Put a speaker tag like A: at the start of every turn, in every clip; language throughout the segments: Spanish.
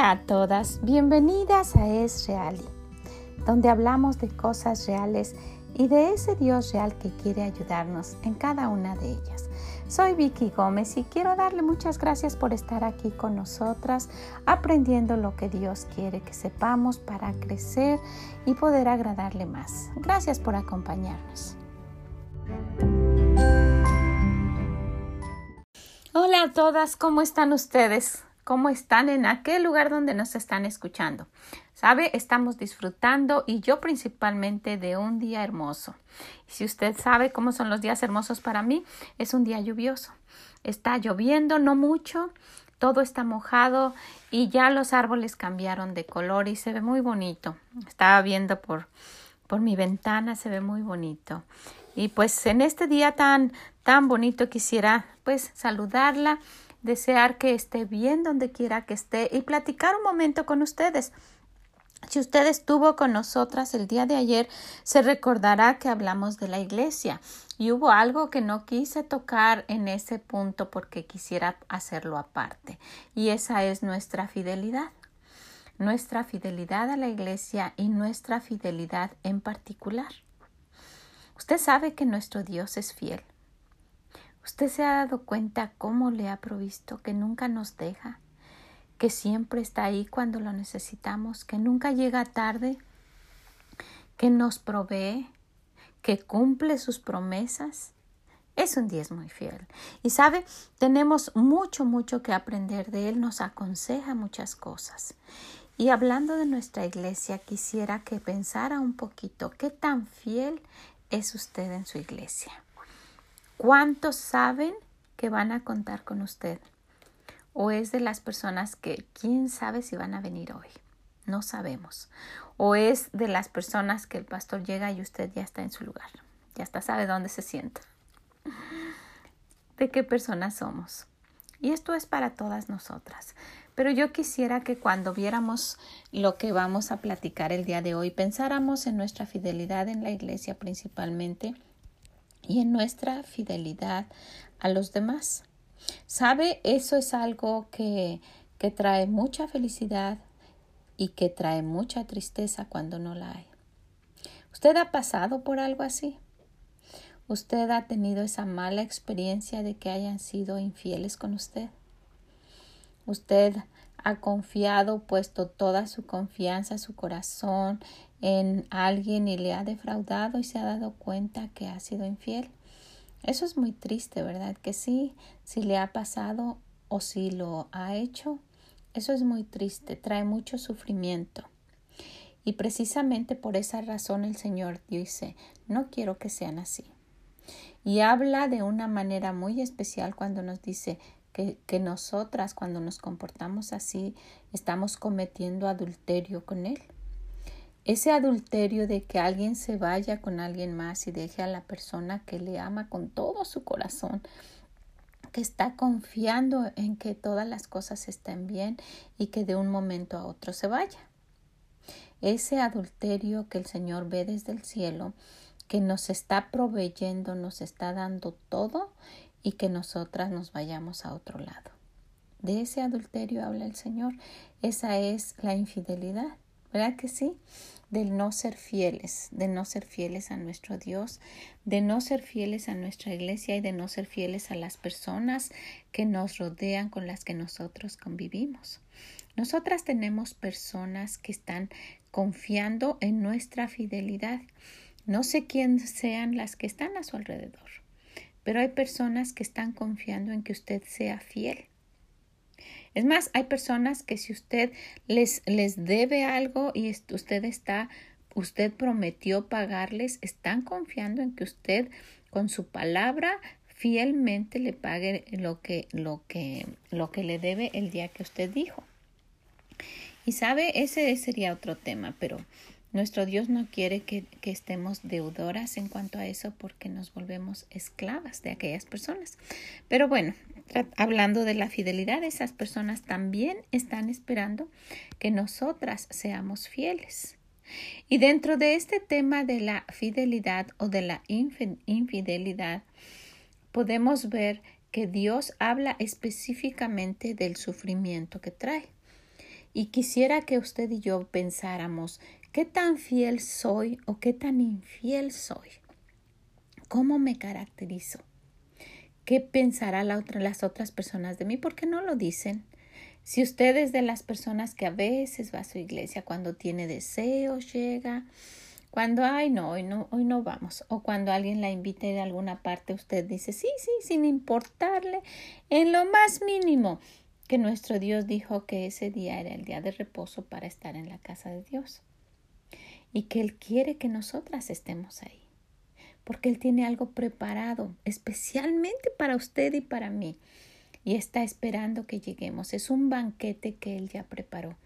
A: Hola a todas, bienvenidas a Es Reali, donde hablamos de cosas reales y de ese Dios real que quiere ayudarnos en cada una de ellas. Soy Vicky Gómez y quiero darle muchas gracias por estar aquí con nosotras, aprendiendo lo que Dios quiere que sepamos para crecer y poder agradarle más. Gracias por acompañarnos. Hola a todas, ¿cómo están ustedes? ¿Cómo están en aquel lugar donde nos están escuchando? Sabe, estamos disfrutando y yo principalmente de un día hermoso. Si usted sabe cómo son los días hermosos para mí, es un día lluvioso. Está lloviendo, no mucho, todo está mojado y ya los árboles cambiaron de color y se ve muy bonito. Estaba viendo por, por mi ventana, se ve muy bonito. Y pues en este día tan, tan bonito quisiera pues saludarla, desear que esté bien donde quiera que esté y platicar un momento con ustedes. Si usted estuvo con nosotras el día de ayer, se recordará que hablamos de la iglesia y hubo algo que no quise tocar en ese punto porque quisiera hacerlo aparte y esa es nuestra fidelidad. Nuestra fidelidad a la iglesia y nuestra fidelidad en particular. Usted sabe que nuestro Dios es fiel. Usted se ha dado cuenta cómo le ha provisto, que nunca nos deja, que siempre está ahí cuando lo necesitamos, que nunca llega tarde, que nos provee, que cumple sus promesas. Es un Dios muy fiel. Y sabe, tenemos mucho, mucho que aprender de Él, nos aconseja muchas cosas. Y hablando de nuestra iglesia, quisiera que pensara un poquito qué tan fiel es usted en su iglesia? ¿Cuántos saben que van a contar con usted? ¿O es de las personas que quién sabe si van a venir hoy? No sabemos. ¿O es de las personas que el pastor llega y usted ya está en su lugar? Ya está, sabe dónde se sienta. ¿De qué personas somos? Y esto es para todas nosotras. Pero yo quisiera que cuando viéramos lo que vamos a platicar el día de hoy, pensáramos en nuestra fidelidad en la iglesia principalmente y en nuestra fidelidad a los demás. ¿Sabe? Eso es algo que, que trae mucha felicidad y que trae mucha tristeza cuando no la hay. ¿Usted ha pasado por algo así? ¿Usted ha tenido esa mala experiencia de que hayan sido infieles con usted? Usted ha confiado, puesto toda su confianza, su corazón en alguien y le ha defraudado y se ha dado cuenta que ha sido infiel. Eso es muy triste, ¿verdad? Que sí, si le ha pasado o si lo ha hecho, eso es muy triste, trae mucho sufrimiento. Y precisamente por esa razón el Señor dice, no quiero que sean así. Y habla de una manera muy especial cuando nos dice, que, nosotras cuando nos comportamos así estamos cometiendo adulterio con Él. Ese adulterio de que alguien se vaya con alguien más y deje a la persona que le ama con todo su corazón, que está confiando en que todas las cosas estén bien y que de un momento a otro se vaya. Ese adulterio que el Señor ve desde el cielo, que nos está proveyendo, nos está dando todo y que nosotras nos vayamos a otro lado. De ese adulterio habla el Señor. Esa es la infidelidad, ¿verdad que sí? Del no ser fieles, de no ser fieles a nuestro Dios, de no ser fieles a nuestra iglesia y de no ser fieles a las personas que nos rodean con las que nosotros convivimos. Nosotras tenemos personas que están confiando en nuestra fidelidad. No sé quién sean las que están a su alrededor pero hay personas que están confiando en que usted sea fiel. Es más, hay personas que si usted les, les debe algo y usted está, usted prometió pagarles, están confiando en que usted con su palabra fielmente le pague lo que, lo que, lo que le debe el día que usted dijo. Y sabe, ese sería otro tema, pero nuestro Dios no quiere que, estemos deudoras en cuanto a eso porque nos volvemos esclavas de aquellas personas. Pero bueno, hablando de la fidelidad, esas personas también están esperando que nosotras seamos fieles. Y dentro de este tema de la fidelidad o de la infidelidad, podemos ver que Dios habla específicamente del sufrimiento que trae. Y quisiera que usted y yo pensáramos qué tan fiel soy o qué tan infiel soy. ¿Cómo me caracterizo? ¿Qué pensará la otra, las otras personas de mí? ¿Por qué no lo dicen? Si usted es de las personas que a veces va a su iglesia cuando tiene deseos, llega, cuando, ay, no, hoy no, hoy no vamos. O cuando alguien la invite de alguna parte, usted dice, sí, sí, sin importarle en lo más mínimo que nuestro Dios dijo que ese día era el día de reposo para estar en la casa de Dios. Y que Él quiere que nosotras estemos ahí. Porque Él tiene algo preparado especialmente para usted y para mí. Y está esperando que lleguemos. Es un banquete que Él ya preparó.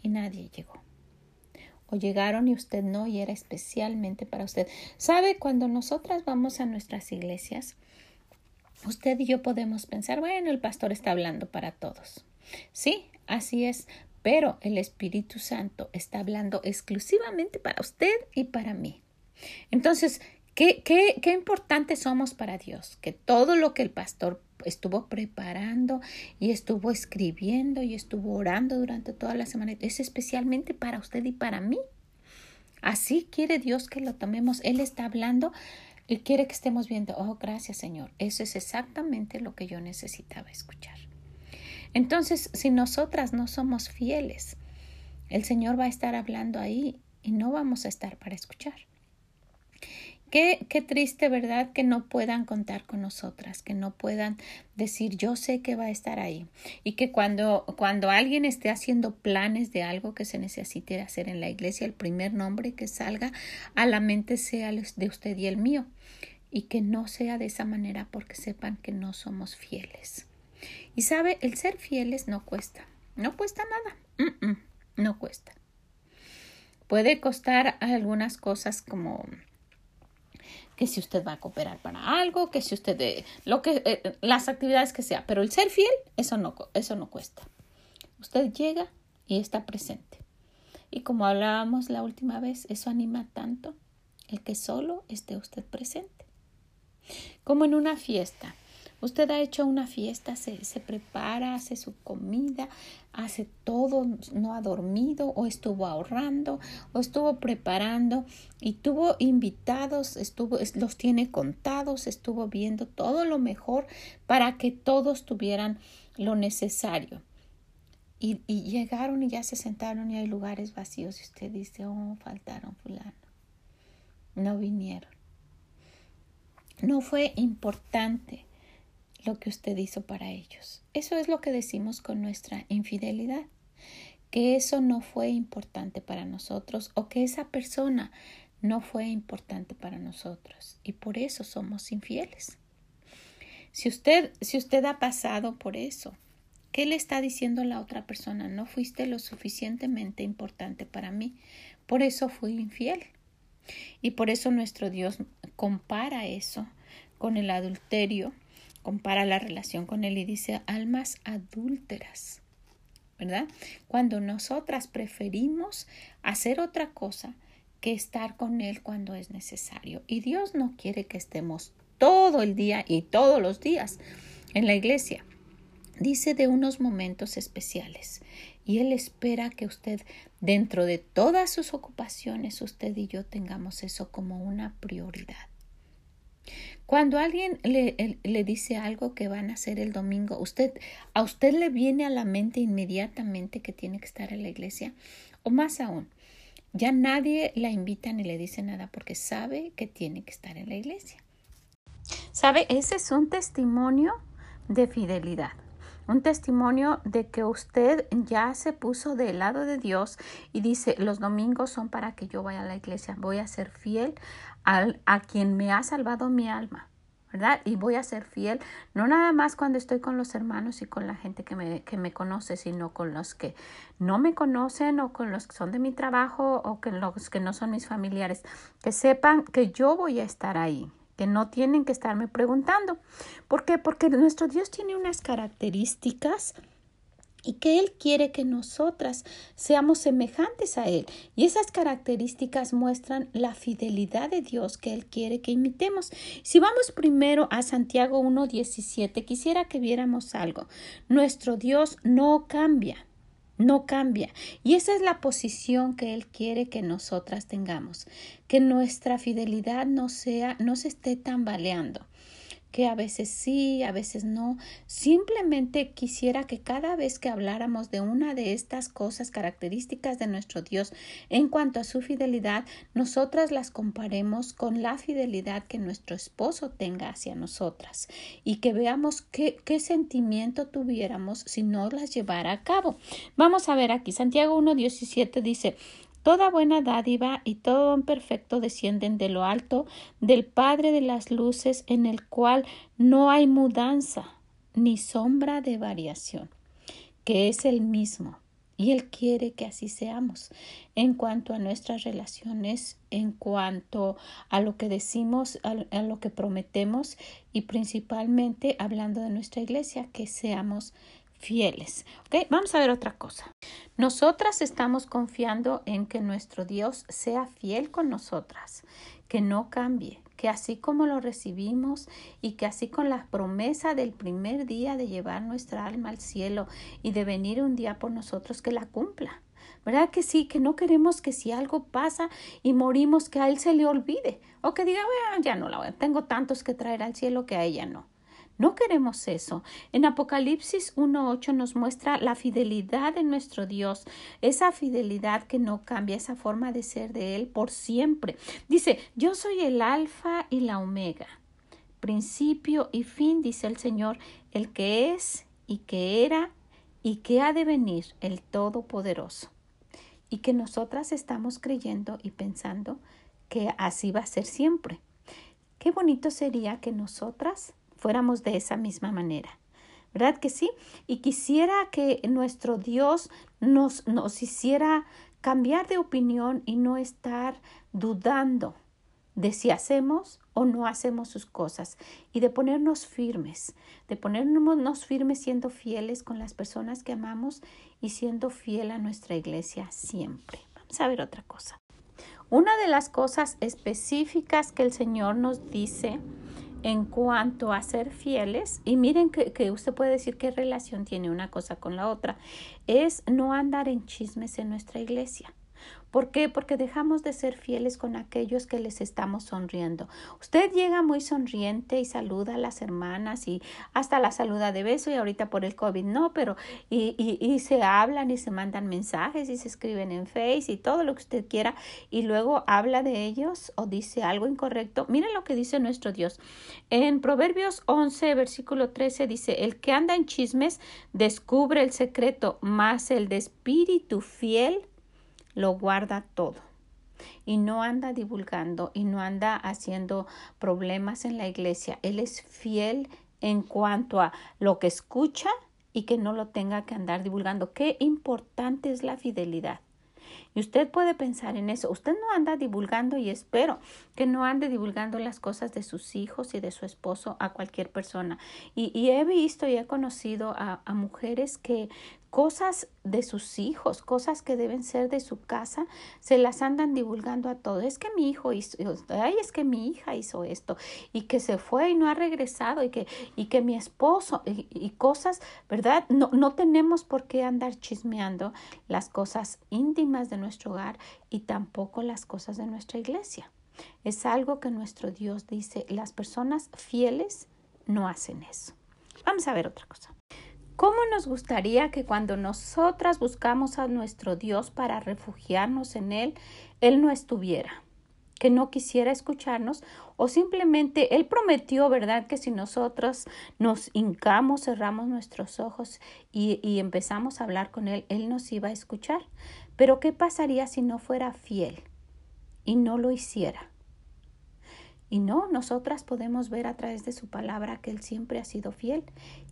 A: Y nadie llegó o llegaron y usted no y era especialmente para usted. ¿Sabe? Cuando nosotras vamos a nuestras iglesias, usted y yo podemos pensar, bueno, el pastor está hablando para todos. Sí, así es, pero el Espíritu Santo está hablando exclusivamente para usted y para mí. Entonces, ¿qué, qué, qué importantes somos para Dios? Que todo lo que el pastor estuvo preparando y estuvo escribiendo y estuvo orando durante toda la semana. Es especialmente para usted y para mí. Así quiere Dios que lo tomemos. Él está hablando y quiere que estemos viendo, oh, gracias Señor. Eso es exactamente lo que yo necesitaba escuchar. Entonces, si nosotras no somos fieles, el Señor va a estar hablando ahí y no vamos a estar para escuchar. Qué, qué triste, ¿verdad? Que no puedan contar con nosotras, que no puedan decir yo sé que va a estar ahí. Y que cuando, cuando alguien esté haciendo planes de algo que se necesite hacer en la iglesia, el primer nombre que salga a la mente sea el de usted y el mío. Y que no sea de esa manera porque sepan que no somos fieles. Y sabe, el ser fieles no cuesta. No cuesta nada. no cuesta. Puede costar algunas cosas como que si usted va a cooperar para algo, que si usted eh, lo que eh, las actividades que sea, pero el ser fiel eso no eso no cuesta. Usted llega y está presente. Y como hablábamos la última vez, eso anima tanto el que solo esté usted presente. Como en una fiesta. Usted ha hecho una fiesta, se, prepara, hace su comida, hace todo, no ha dormido o estuvo ahorrando o estuvo preparando y tuvo invitados, estuvo, los tiene contados, estuvo viendo todo lo mejor para que todos tuvieran lo necesario. Y llegaron y ya se sentaron y hay lugares vacíos y usted dice, oh, faltaron fulano. No vinieron. No fue importante lo que usted hizo para ellos. Eso es lo que decimos con nuestra infidelidad, que eso no fue importante para nosotros o que esa persona no fue importante para nosotros y por eso somos infieles. Si usted, si usted ha pasado por eso, ¿qué le está diciendo la otra persona? No fuiste lo suficientemente importante para mí, por eso fui infiel. Y por eso nuestro Dios compara eso con el adulterio compara la relación con él y dice almas adúlteras, ¿verdad? Cuando nosotras preferimos hacer otra cosa que estar con él cuando es necesario. Y Dios no quiere que estemos todo el día y todos los días en la iglesia. Dice de unos momentos especiales y Él espera que usted, dentro de todas sus ocupaciones, usted y yo tengamos eso como una prioridad. Cuando alguien le, le, dice algo que van a hacer el domingo, usted, a usted le viene a la mente inmediatamente que tiene que estar en la iglesia, o más aún, ya nadie la invita ni le dice nada porque sabe que tiene que estar en la iglesia. ¿Sabe? Ese es un testimonio de fidelidad un testimonio de que usted ya se puso del lado de Dios y dice, los domingos son para que yo vaya a la iglesia, voy a ser fiel al, a quien me ha salvado mi alma. ¿verdad? Y voy a ser fiel, no nada más cuando estoy con los hermanos y con la gente que me, que me conoce, sino con los que no me conocen o con los que son de mi trabajo o con los que no son mis familiares, que sepan que yo voy a estar ahí, que no tienen que estarme preguntando. ¿Por qué? Porque nuestro Dios tiene unas características y que Él quiere que nosotras seamos semejantes a Él. Y esas características muestran la fidelidad de Dios que Él quiere que imitemos. Si vamos primero a Santiago 1.17, quisiera que viéramos algo. Nuestro Dios no cambia. no cambia. Y esa es la posición que Él quiere que nosotras tengamos, que nuestra fidelidad no sea, no se esté tambaleando que a veces sí, a veces no. Simplemente quisiera que cada vez que habláramos de una de estas cosas características de nuestro Dios en cuanto a su fidelidad, nosotras las comparemos con la fidelidad que nuestro esposo tenga hacia nosotras y que veamos qué, qué sentimiento tuviéramos si no las llevara a cabo. Vamos a ver aquí, Santiago 1.17 dice, Toda buena dádiva y todo don perfecto descienden de lo alto del Padre de las luces, en el cual no hay mudanza ni sombra de variación, que es el mismo. Y Él quiere que así seamos en cuanto a nuestras relaciones, en cuanto a lo que decimos, a, lo que prometemos y principalmente hablando de nuestra iglesia, que seamos fieles. ¿Ok? Vamos a ver otra cosa. Nosotras estamos confiando en que nuestro Dios sea fiel con nosotras, que no cambie, que así como lo recibimos y que así con la promesa del primer día de llevar nuestra alma al cielo y de venir un día por nosotros, que la cumpla. ¿Verdad que sí? Que no queremos que si algo pasa y morimos, que a Él se le olvide o que diga, bueno, ya no la voy, tengo tantos que traer al cielo que a ella no. No queremos eso. En Apocalipsis 1.8 nos muestra la fidelidad de nuestro Dios, esa fidelidad que no cambia, esa forma de ser de Él por siempre. Dice, yo soy el alfa y la omega, principio y fin, dice el Señor, el que es y que era y que ha de venir, el Todopoderoso. Y que nosotras estamos creyendo y pensando que así va a ser siempre. Qué bonito sería que nosotras fuéramos de esa misma manera. ¿Verdad que sí? Y quisiera que nuestro Dios nos, nos hiciera cambiar de opinión y no estar dudando de si hacemos o no hacemos sus cosas y de ponernos firmes, de ponernos firmes siendo fieles con las personas que amamos y siendo fiel a nuestra iglesia siempre. Vamos a ver otra cosa. Una de las cosas específicas que el Señor nos dice en cuanto a ser fieles, y miren que, usted puede decir qué relación tiene una cosa con la otra, es no andar en chismes en nuestra iglesia. ¿Por qué? Porque dejamos de ser fieles con aquellos que les estamos sonriendo. Usted llega muy sonriente y saluda a las hermanas y hasta la saluda de beso y ahorita por el COVID no, pero y, y, se hablan y se mandan mensajes y se escriben en Face y todo lo que usted quiera y luego habla de ellos o dice algo incorrecto. Miren lo que dice nuestro Dios. En Proverbios 11, versículo 13 dice, el que anda en chismes descubre el secreto, más el de espíritu fiel lo guarda todo y no anda divulgando y no anda haciendo problemas en la iglesia. Él es fiel en cuanto a lo que escucha y que no lo tenga que andar divulgando. Qué importante es la fidelidad. Y usted puede pensar en eso. Usted no anda divulgando y espero que no ande divulgando las cosas de sus hijos y de su esposo a cualquier persona. Y, he visto y he conocido a, a mujeres que cosas de sus hijos, cosas que deben ser de su casa, se las andan divulgando a todos. Es que mi hijo hizo, ay, es que mi hija hizo esto y que se fue y no ha regresado y que, y que mi esposo y, y cosas, ¿verdad? No, no tenemos por qué andar chismeando las cosas íntimas de nuestro hogar y tampoco las cosas de nuestra iglesia. Es algo que nuestro Dios dice, las personas fieles no hacen eso. Vamos a ver otra cosa. ¿Cómo nos gustaría que cuando nosotras buscamos a nuestro Dios para refugiarnos en Él, Él no estuviera? que no quisiera escucharnos o simplemente Él prometió, ¿verdad? Que si nosotros nos hincamos, cerramos nuestros ojos y, y, empezamos a hablar con Él, Él nos iba a escuchar. Pero ¿qué pasaría si no fuera fiel y no lo hiciera? Y no, nosotras podemos ver a través de su palabra que Él siempre ha sido fiel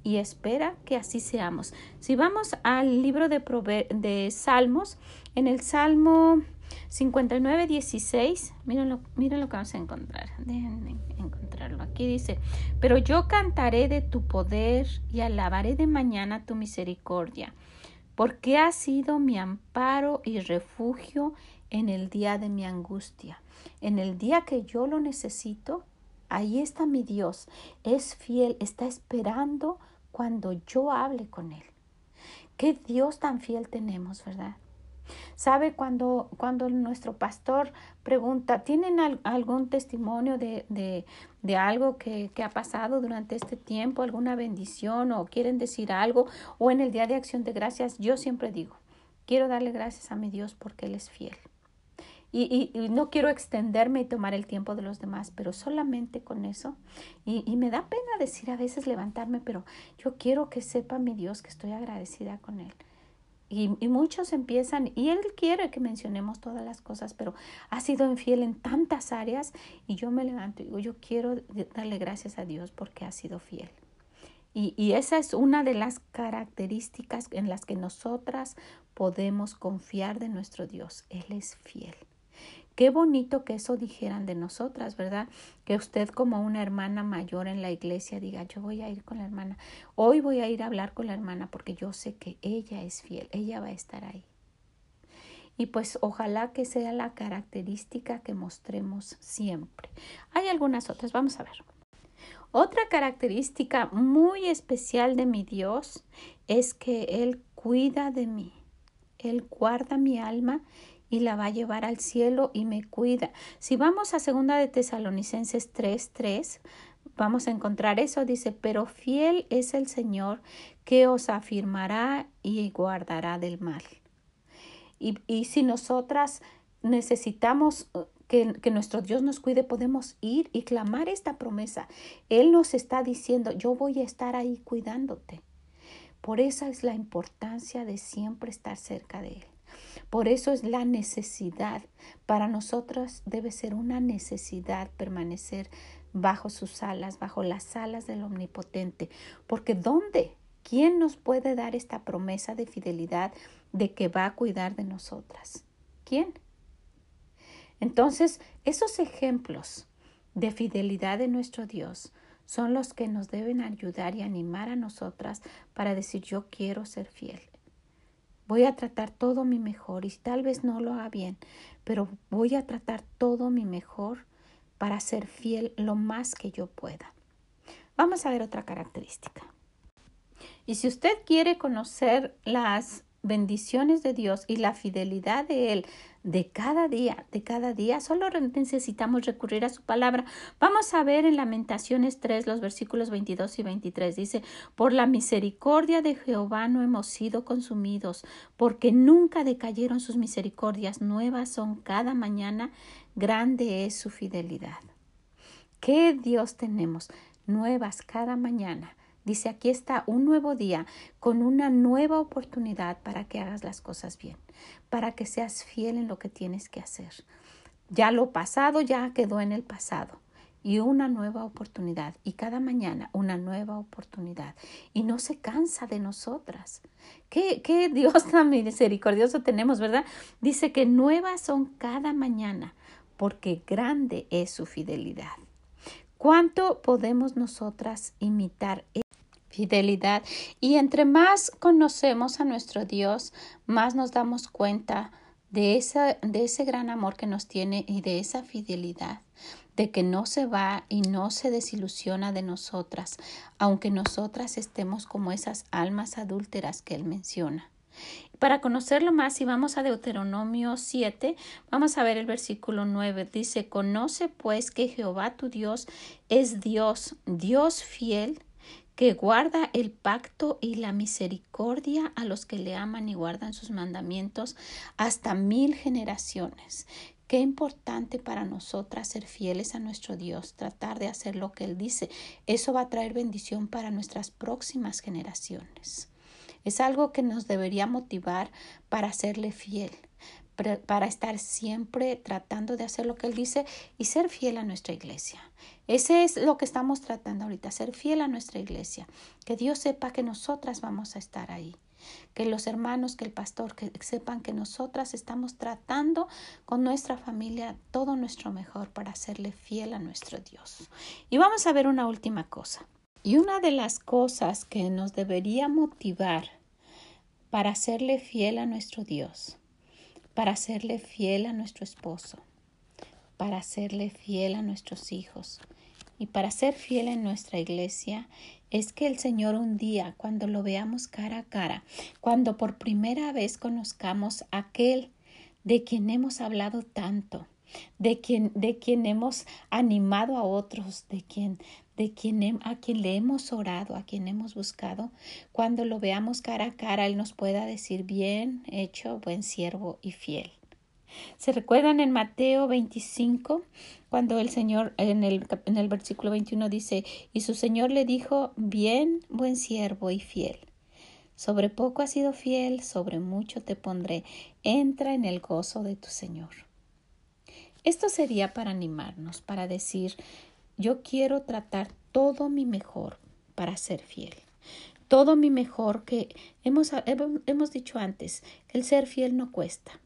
A: y espera que así seamos. Si vamos al libro de, de Salmos, en el Salmo 59, 16, miren lo, miren lo que vamos a encontrar. Déjenme encontrarlo. Aquí dice, pero yo cantaré de tu poder y alabaré de mañana tu misericordia, porque has sido mi amparo y refugio en el día de mi angustia. En el día que yo lo necesito, ahí está mi Dios. Es fiel, está esperando cuando yo hable con Él. Qué Dios tan fiel tenemos, ¿verdad? ¿Sabe cuando, cuando nuestro pastor pregunta, ¿tienen algún testimonio de, de, de algo que, que, ha pasado durante este tiempo, alguna bendición o quieren decir algo o en el Día de Acción de Gracias? Yo siempre digo, quiero darle gracias a mi Dios porque Él es fiel. Y, y, no quiero extenderme y tomar el tiempo de los demás, pero solamente con eso. Y, y, me da pena decir a veces levantarme, pero yo quiero que sepa mi Dios que estoy agradecida con Él. Y, y, muchos empiezan, y Él quiere que mencionemos todas las cosas, pero ha sido infiel en tantas áreas y yo me levanto y digo, yo quiero darle gracias a Dios porque ha sido fiel. Y, y esa es una de las características en las que nosotras podemos confiar de nuestro Dios. Él es fiel. Qué bonito que eso dijeran de nosotras, ¿verdad? Que usted como una hermana mayor en la iglesia diga, yo voy a ir con la hermana, hoy voy a ir a hablar con la hermana porque yo sé que ella es fiel, ella va a estar ahí. Y pues ojalá que sea la característica que mostremos siempre. Hay algunas otras, vamos a ver. Otra característica muy especial de mi Dios es que Él cuida de mí. Él guarda mi alma y la va a llevar al cielo y me cuida. Si vamos a segunda de Tesalonicenses 3:3, vamos a encontrar eso, dice, pero fiel es el Señor que os afirmará y guardará del mal. Y, y si nosotras necesitamos uh, que, que, nuestro Dios nos cuide, podemos ir y clamar esta promesa. Él nos está diciendo, yo voy a estar ahí cuidándote. Por eso es la importancia de siempre estar cerca de Él. Por eso es la necesidad. Para nosotros debe ser una necesidad permanecer bajo sus alas, bajo las alas del Omnipotente. Porque ¿dónde? ¿Quién nos puede dar esta promesa de fidelidad de que va a cuidar de nosotras? ¿Quién? Entonces, esos ejemplos de fidelidad de nuestro Dios son los que nos deben ayudar y animar a nosotras para decir yo quiero ser fiel. Voy a tratar todo mi mejor y tal vez no lo haga bien, pero voy a tratar todo mi mejor para ser fiel lo más que yo pueda. Vamos a ver otra característica. Y si usted quiere conocer las bendiciones de Dios y la fidelidad de Él de cada día, de cada día, solo necesitamos recurrir a su palabra. Vamos a ver en Lamentaciones 3 los versículos 22 y 23. Dice, por la misericordia de Jehová no hemos sido consumidos, porque nunca decayeron sus misericordias, nuevas son cada mañana, grande es su fidelidad. ¿Qué Dios tenemos? Nuevas cada mañana. Dice, aquí está un nuevo día con una nueva oportunidad para que hagas las cosas bien, para que seas fiel en lo que tienes que hacer. Ya lo pasado ya quedó en el pasado y una nueva oportunidad y cada mañana una nueva oportunidad y no se cansa de nosotras. Qué, qué Dios tan misericordioso tenemos, ¿verdad? Dice que nuevas son cada mañana porque grande es su fidelidad. ¿Cuánto podemos nosotras imitar fidelidad. Y entre más conocemos a nuestro Dios, más nos damos cuenta de, esa, de ese gran amor que nos tiene y de esa fidelidad, de que no se va y no se desilusiona de nosotras, aunque nosotras estemos como esas almas adúlteras que él menciona. Para conocerlo más, si vamos a Deuteronomio 7, vamos a ver el versículo 9. Dice, Conoce pues que Jehová tu Dios es Dios, Dios fiel, que guarda el pacto y la misericordia a los que le aman y guardan sus mandamientos hasta mil generaciones. Qué importante para nosotras ser fieles a nuestro Dios, tratar de hacer lo que Él dice. Eso va a traer bendición para nuestras próximas generaciones. Es algo que nos debería motivar para serle fiel para estar siempre tratando de hacer lo que Él dice y ser fiel a nuestra iglesia. Ese es lo que estamos tratando ahorita, ser fiel a nuestra iglesia. Que Dios sepa que nosotras vamos a estar ahí. Que los hermanos, que el pastor, que sepan que nosotras estamos tratando con nuestra familia todo nuestro mejor para serle fiel a nuestro Dios. Y vamos a ver una última cosa. Y una de las cosas que nos debería motivar para serle fiel a nuestro Dios para serle fiel a nuestro esposo, para serle fiel a nuestros hijos y para ser fiel en nuestra iglesia es que el Señor un día, cuando lo veamos cara a cara, cuando por primera vez conozcamos a aquel de quien hemos hablado tanto, de quien, de quien hemos animado a otros, de quien, de quien a quien le hemos orado, a quien hemos buscado, cuando lo veamos cara a cara, Él nos pueda decir bien hecho, buen siervo y fiel. ¿Se recuerdan en Mateo 25 cuando el Señor en el, en el versículo 21 dice, y su Señor le dijo, bien, buen siervo y fiel. Sobre poco has sido fiel, sobre mucho te pondré. Entra en el gozo de tu Señor. Esto sería para animarnos, para decir, yo quiero tratar todo mi mejor para ser fiel. Todo mi mejor que hemos, hemos dicho antes, el ser fiel no cuesta.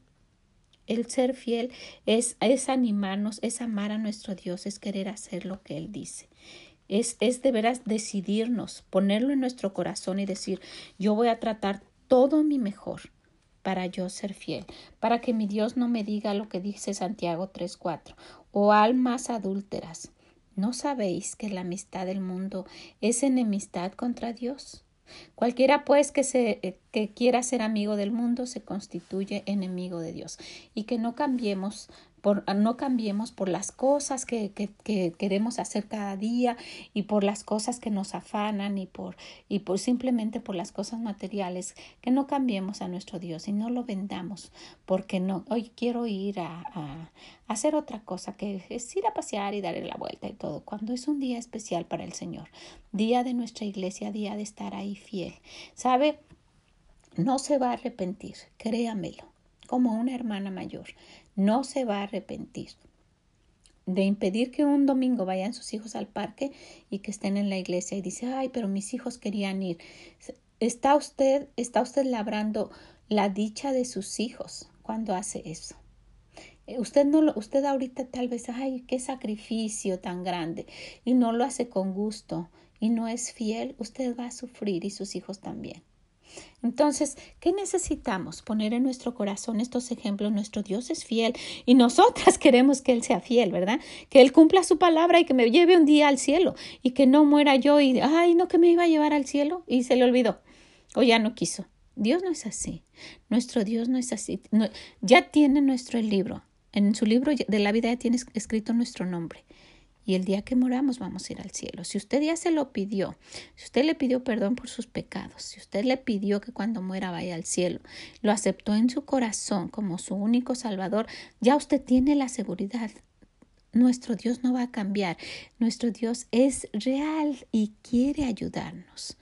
A: El ser fiel es, es animarnos, es amar a nuestro Dios, es querer hacer lo que Él dice. Es, es de veras decidirnos, ponerlo en nuestro corazón y decir, yo voy a tratar todo mi mejor para yo ser fiel, para que mi Dios no me diga lo que dice Santiago 3.4, o almas adúlteras. ¿No sabéis que la amistad del mundo es enemistad contra Dios? Cualquiera pues que, se, eh, que quiera ser amigo del mundo se constituye enemigo de Dios y que no cambiemos no cambiemos por las cosas que, que, queremos hacer cada día y por las cosas que nos afanan y por, y por simplemente por las cosas materiales, que no cambiemos a nuestro Dios y no lo vendamos porque no, hoy quiero ir a, a, hacer otra cosa que es ir a pasear y darle la vuelta y todo, cuando es un día especial para el Señor, día de nuestra iglesia, día de estar ahí fiel. ¿Sabe? No se va a arrepentir, créamelo, como una hermana mayor no se va a arrepentir de impedir que un domingo vayan sus hijos al parque y que estén en la iglesia y dice, ay, pero mis hijos querían ir. Está usted, está usted labrando la dicha de sus hijos cuando hace eso. Eh, usted no lo, usted ahorita tal vez, ay, qué sacrificio tan grande y no lo hace con gusto y no es fiel, usted va a sufrir y sus hijos también. Entonces, ¿qué necesitamos? Poner en nuestro corazón estos ejemplos. Nuestro Dios es fiel y nosotras queremos que Él sea fiel, ¿verdad? Que Él cumpla su palabra y que me lleve un día al cielo y que no muera yo y, ay, no, que me iba a llevar al cielo y se le olvidó o ya no quiso. Dios no es así. Nuestro Dios no es así. ya tiene nuestro libro. En su libro de la vida ya tiene escrito nuestro nombre y el día que moramos vamos a ir al cielo. Si usted ya se lo pidió, si usted le pidió perdón por sus pecados, si usted le pidió que cuando muera vaya al cielo, lo aceptó en su corazón como su único salvador, ya usted tiene la seguridad. Nuestro Dios no va a cambiar. Nuestro Dios es real y quiere ayudarnos.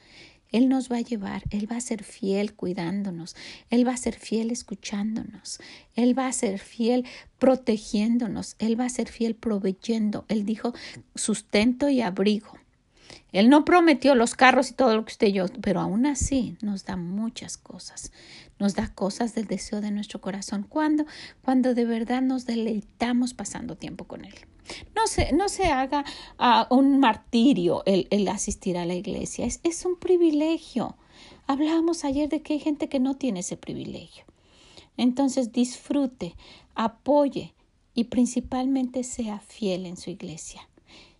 A: Él nos va a llevar, Él va a ser fiel cuidándonos, Él va a ser fiel escuchándonos, Él va a ser fiel protegiéndonos, Él va a ser fiel proveyendo. Él dijo sustento y abrigo. Él no prometió los carros y todo lo que usted yo, pero aún así nos da muchas cosas. Nos da cosas del deseo de nuestro corazón. ¿Cuándo? Cuando de verdad nos deleitamos pasando tiempo con Él. No se, no se haga ah, un martirio el, asistir a la iglesia. Es, es un privilegio. Hablábamos ayer de que hay gente que no tiene ese privilegio. Entonces disfrute, apoye y principalmente sea fiel en su iglesia.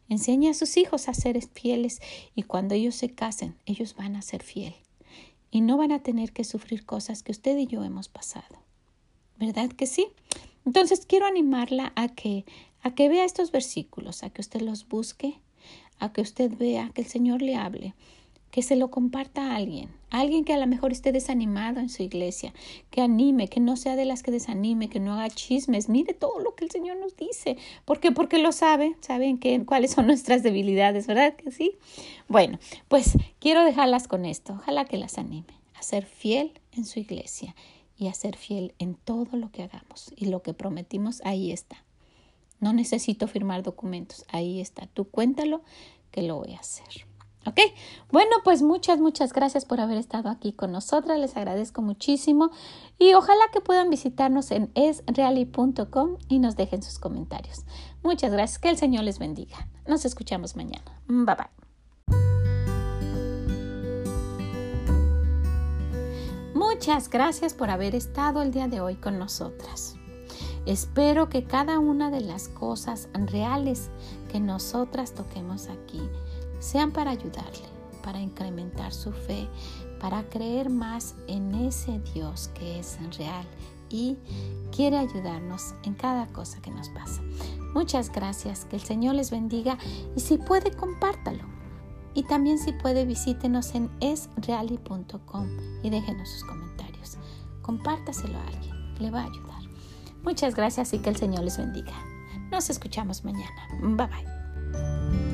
A: Enseñe a sus hijos a ser fieles y cuando ellos se casen, ellos van a ser fieles y no van a tener que sufrir cosas que usted y yo hemos pasado. ¿Verdad que sí? Entonces quiero animarla a que a que vea estos versículos, a que usted los busque, a que usted vea que el Señor le hable, que se lo comparta a alguien, alguien que a lo mejor esté desanimado en su iglesia, que anime, que no sea de las que desanime, que no haga chismes, mire todo lo que el Señor nos dice. ¿Por qué? Porque lo sabe, saben que, cuáles son nuestras debilidades, ¿verdad que sí? Bueno, pues quiero dejarlas con esto, ojalá que las anime a ser fiel en su iglesia y a ser fiel en todo lo que hagamos. Y lo que prometimos, ahí está. No necesito firmar documentos. Ahí está. Tú cuéntalo que lo voy a hacer. ¿Ok? Bueno, pues muchas, muchas gracias por haber estado aquí con nosotras. Les agradezco muchísimo y ojalá que puedan visitarnos en esreali.com y nos dejen sus comentarios. Muchas gracias. Que el Señor les bendiga. Nos escuchamos mañana. Bye bye. Muchas gracias por haber estado el día de hoy con nosotras. Espero que cada una de las cosas reales que nosotras toquemos aquí sean para ayudarle, para incrementar su fe, para creer más en ese Dios que es real y quiere ayudarnos en cada cosa que nos pasa. Muchas gracias, que el Señor les bendiga y si puede compártalo. Y también si puede visítenos en esreali.com y déjenos sus comentarios. Compártaselo a alguien, le va a ayudar. Muchas gracias y que el Señor les bendiga. Nos escuchamos mañana. Bye bye.